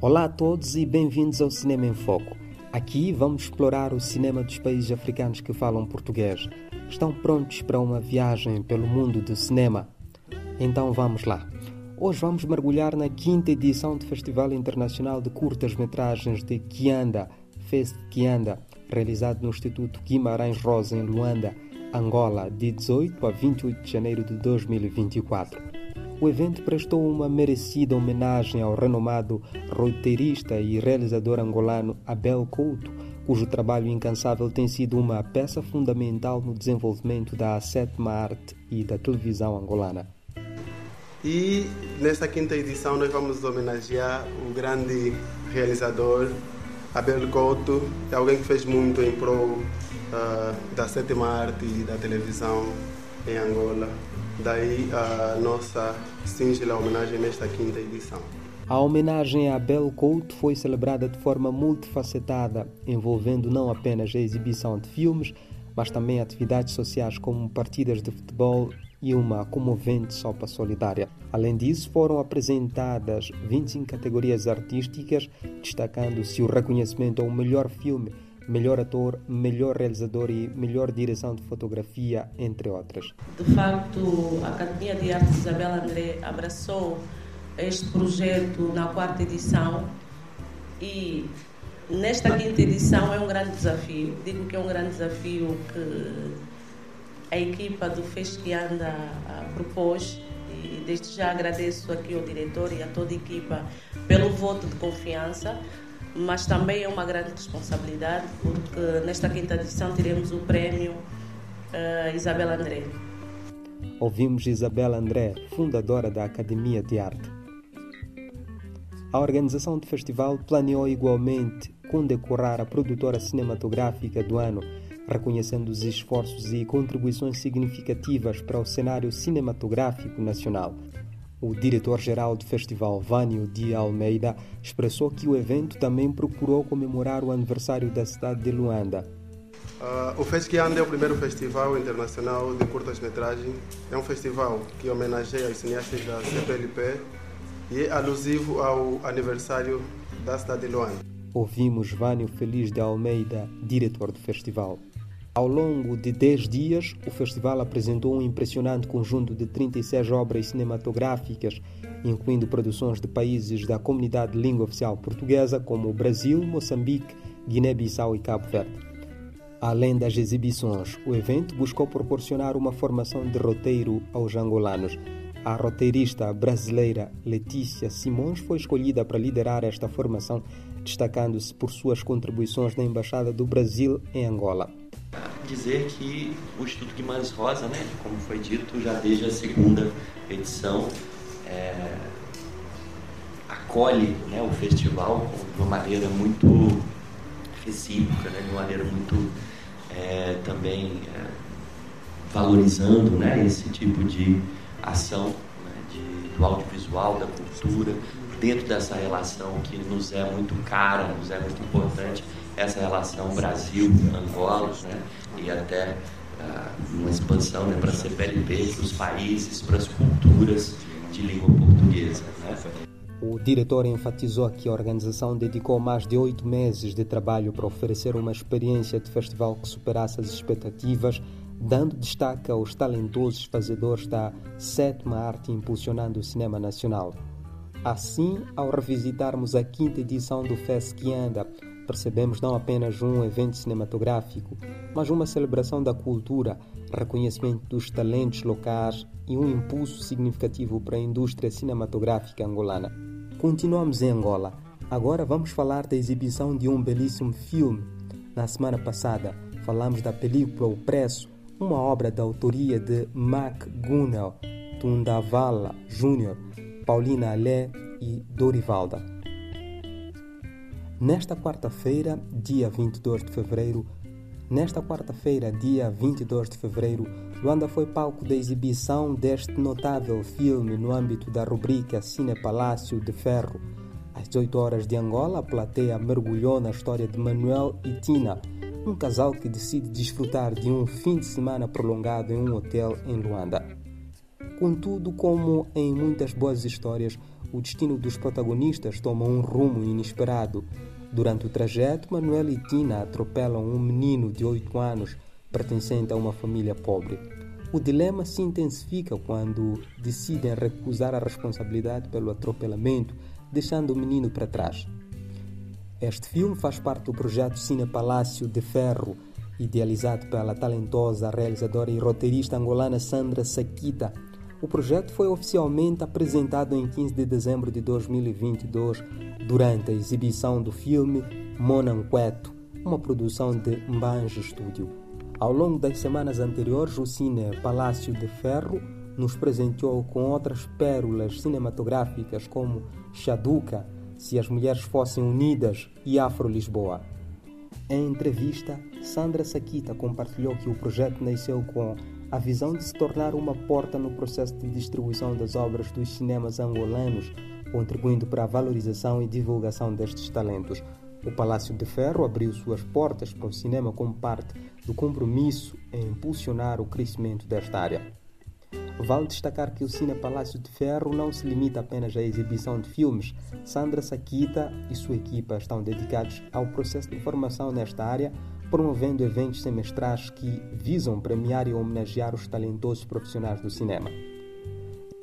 Olá a todos e bem-vindos ao Cinema em Foco. Aqui vamos explorar o cinema dos países africanos que falam português. Estão prontos para uma viagem pelo mundo do cinema? Então vamos lá. Hoje vamos mergulhar na quinta edição do Festival Internacional de Curtas-Metragens de Kianda, Fest Kianda, realizado no Instituto Guimarães Rosa, em Luanda, Angola, de 18 a 28 de janeiro de 2024. O evento prestou uma merecida homenagem ao renomado roteirista e realizador angolano Abel Couto, cujo trabalho incansável tem sido uma peça fundamental no desenvolvimento da sétima arte e da televisão angolana. E nesta quinta edição nós vamos homenagear o grande realizador Abel Couto, é alguém que fez muito em prol uh, da sétima arte e da televisão em Angola. Daí a nossa singela homenagem nesta quinta edição. A homenagem a Abel Couto foi celebrada de forma multifacetada, envolvendo não apenas a exibição de filmes, mas também atividades sociais como partidas de futebol e uma comovente sopa solidária. Além disso, foram apresentadas 25 categorias artísticas, destacando-se o reconhecimento ao melhor filme melhor ator, melhor realizador e melhor direção de fotografia, entre outras. De facto, a Academia de Artes Isabel André abraçou este projeto na quarta edição e nesta quinta edição é um grande desafio. Digo que é um grande desafio que a equipa do FES que anda propôs e desde já agradeço aqui ao diretor e a toda a equipa pelo voto de confiança mas também é uma grande responsabilidade, porque nesta quinta edição teremos o prémio uh, Isabel André. Ouvimos Isabel André, fundadora da Academia de Arte. A organização do festival planeou igualmente condecorar a produtora cinematográfica do ano, reconhecendo os esforços e contribuições significativas para o cenário cinematográfico nacional. O diretor-geral do festival, Vânio de Almeida, expressou que o evento também procurou comemorar o aniversário da cidade de Luanda. Uh, o Fesquianda é o primeiro festival internacional de curtas-metragens. É um festival que homenageia os cineastas da CPLP e é alusivo ao aniversário da cidade de Luanda. Ouvimos Vânio Feliz de Almeida, diretor do festival. Ao longo de 10 dias, o festival apresentou um impressionante conjunto de 36 obras cinematográficas, incluindo produções de países da comunidade de língua oficial portuguesa, como Brasil, Moçambique, Guiné-Bissau e Cabo Verde. Além das exibições, o evento buscou proporcionar uma formação de roteiro aos angolanos. A roteirista brasileira Letícia Simões foi escolhida para liderar esta formação, destacando-se por suas contribuições na Embaixada do Brasil em Angola dizer que o Instituto Guimarães Rosa, né, como foi dito, já desde a segunda edição, é, acolhe né, o festival de uma maneira muito recíproca, né, de uma maneira muito é, também é, valorizando né, esse tipo de ação né, de, do audiovisual, da cultura, dentro dessa relação que nos é muito cara, nos é muito importante, essa relação Brasil-Angola, né? e até uh, uma expansão né, para a CPLP, para os países, para as culturas de língua portuguesa. Né? O diretor enfatizou que a organização dedicou mais de oito meses de trabalho para oferecer uma experiência de festival que superasse as expectativas, dando destaque aos talentosos fazedores da sétima arte impulsionando o cinema nacional. Assim, ao revisitarmos a quinta edição do FES que anda, percebemos não apenas um evento cinematográfico, mas uma celebração da cultura, reconhecimento dos talentos locais e um impulso significativo para a indústria cinematográfica angolana. Continuamos em Angola. Agora vamos falar da exibição de um belíssimo filme. Na semana passada, falamos da película O Preço, uma obra da autoria de Mac Gunnell, Tundavala Jr., Paulina Alé e Dorivalda. Nesta quarta-feira, dia 22 de fevereiro, nesta quarta-feira, dia 22 de fevereiro, Luanda foi palco da exibição deste notável filme no âmbito da rubrica Cine Palácio de Ferro. Às 18 horas de Angola, a plateia mergulhou na história de Manuel e Tina, um casal que decide desfrutar de um fim de semana prolongado em um hotel em Luanda. Contudo, como em muitas boas histórias, o destino dos protagonistas toma um rumo inesperado. Durante o trajeto, Manuel e Tina atropelam um menino de 8 anos pertencente a uma família pobre. O dilema se intensifica quando decidem recusar a responsabilidade pelo atropelamento, deixando o menino para trás. Este filme faz parte do projeto Cine Palácio de Ferro, idealizado pela talentosa realizadora e roteirista angolana Sandra Saquita. O projeto foi oficialmente apresentado em 15 de dezembro de 2022, durante a exibição do filme Monanqueto, uma produção de Mbange Studio. Ao longo das semanas anteriores, o Cine Palácio de Ferro nos presenteou com outras pérolas cinematográficas como Chaduca, Se as Mulheres Fossem Unidas e Afro Lisboa. Em entrevista, Sandra Saquita compartilhou que o projeto nasceu com a visão de se tornar uma porta no processo de distribuição das obras dos cinemas angolanos, contribuindo para a valorização e divulgação destes talentos. O Palácio de Ferro abriu suas portas para o cinema como parte do compromisso em impulsionar o crescimento desta área. Vale destacar que o Cine Palácio de Ferro não se limita apenas à exibição de filmes. Sandra Saquita e sua equipa estão dedicados ao processo de formação nesta área, promovendo eventos semestrais que visam premiar e homenagear os talentosos profissionais do cinema.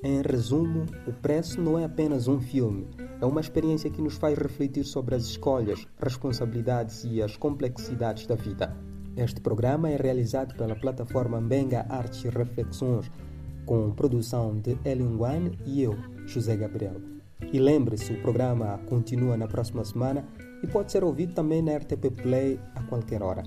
Em resumo, o Preço não é apenas um filme, é uma experiência que nos faz refletir sobre as escolhas, responsabilidades e as complexidades da vida. Este programa é realizado pela plataforma Benga Artes e Reflexões, com produção de Elion Guane e eu, José Gabriel. E lembre-se, o programa continua na próxima semana e pode ser ouvido também na RTP Play a qualquer hora.